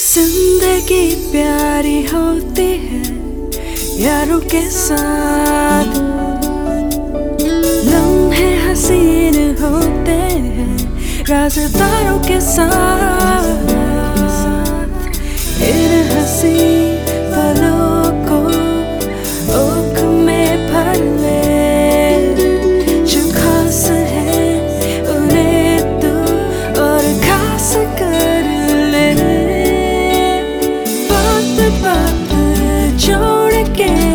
ज़िंदगी प्यारी होती है, यारों के साथ। लम्हे हसीन होते हैं, राजदारों के साथ। इन हसीन que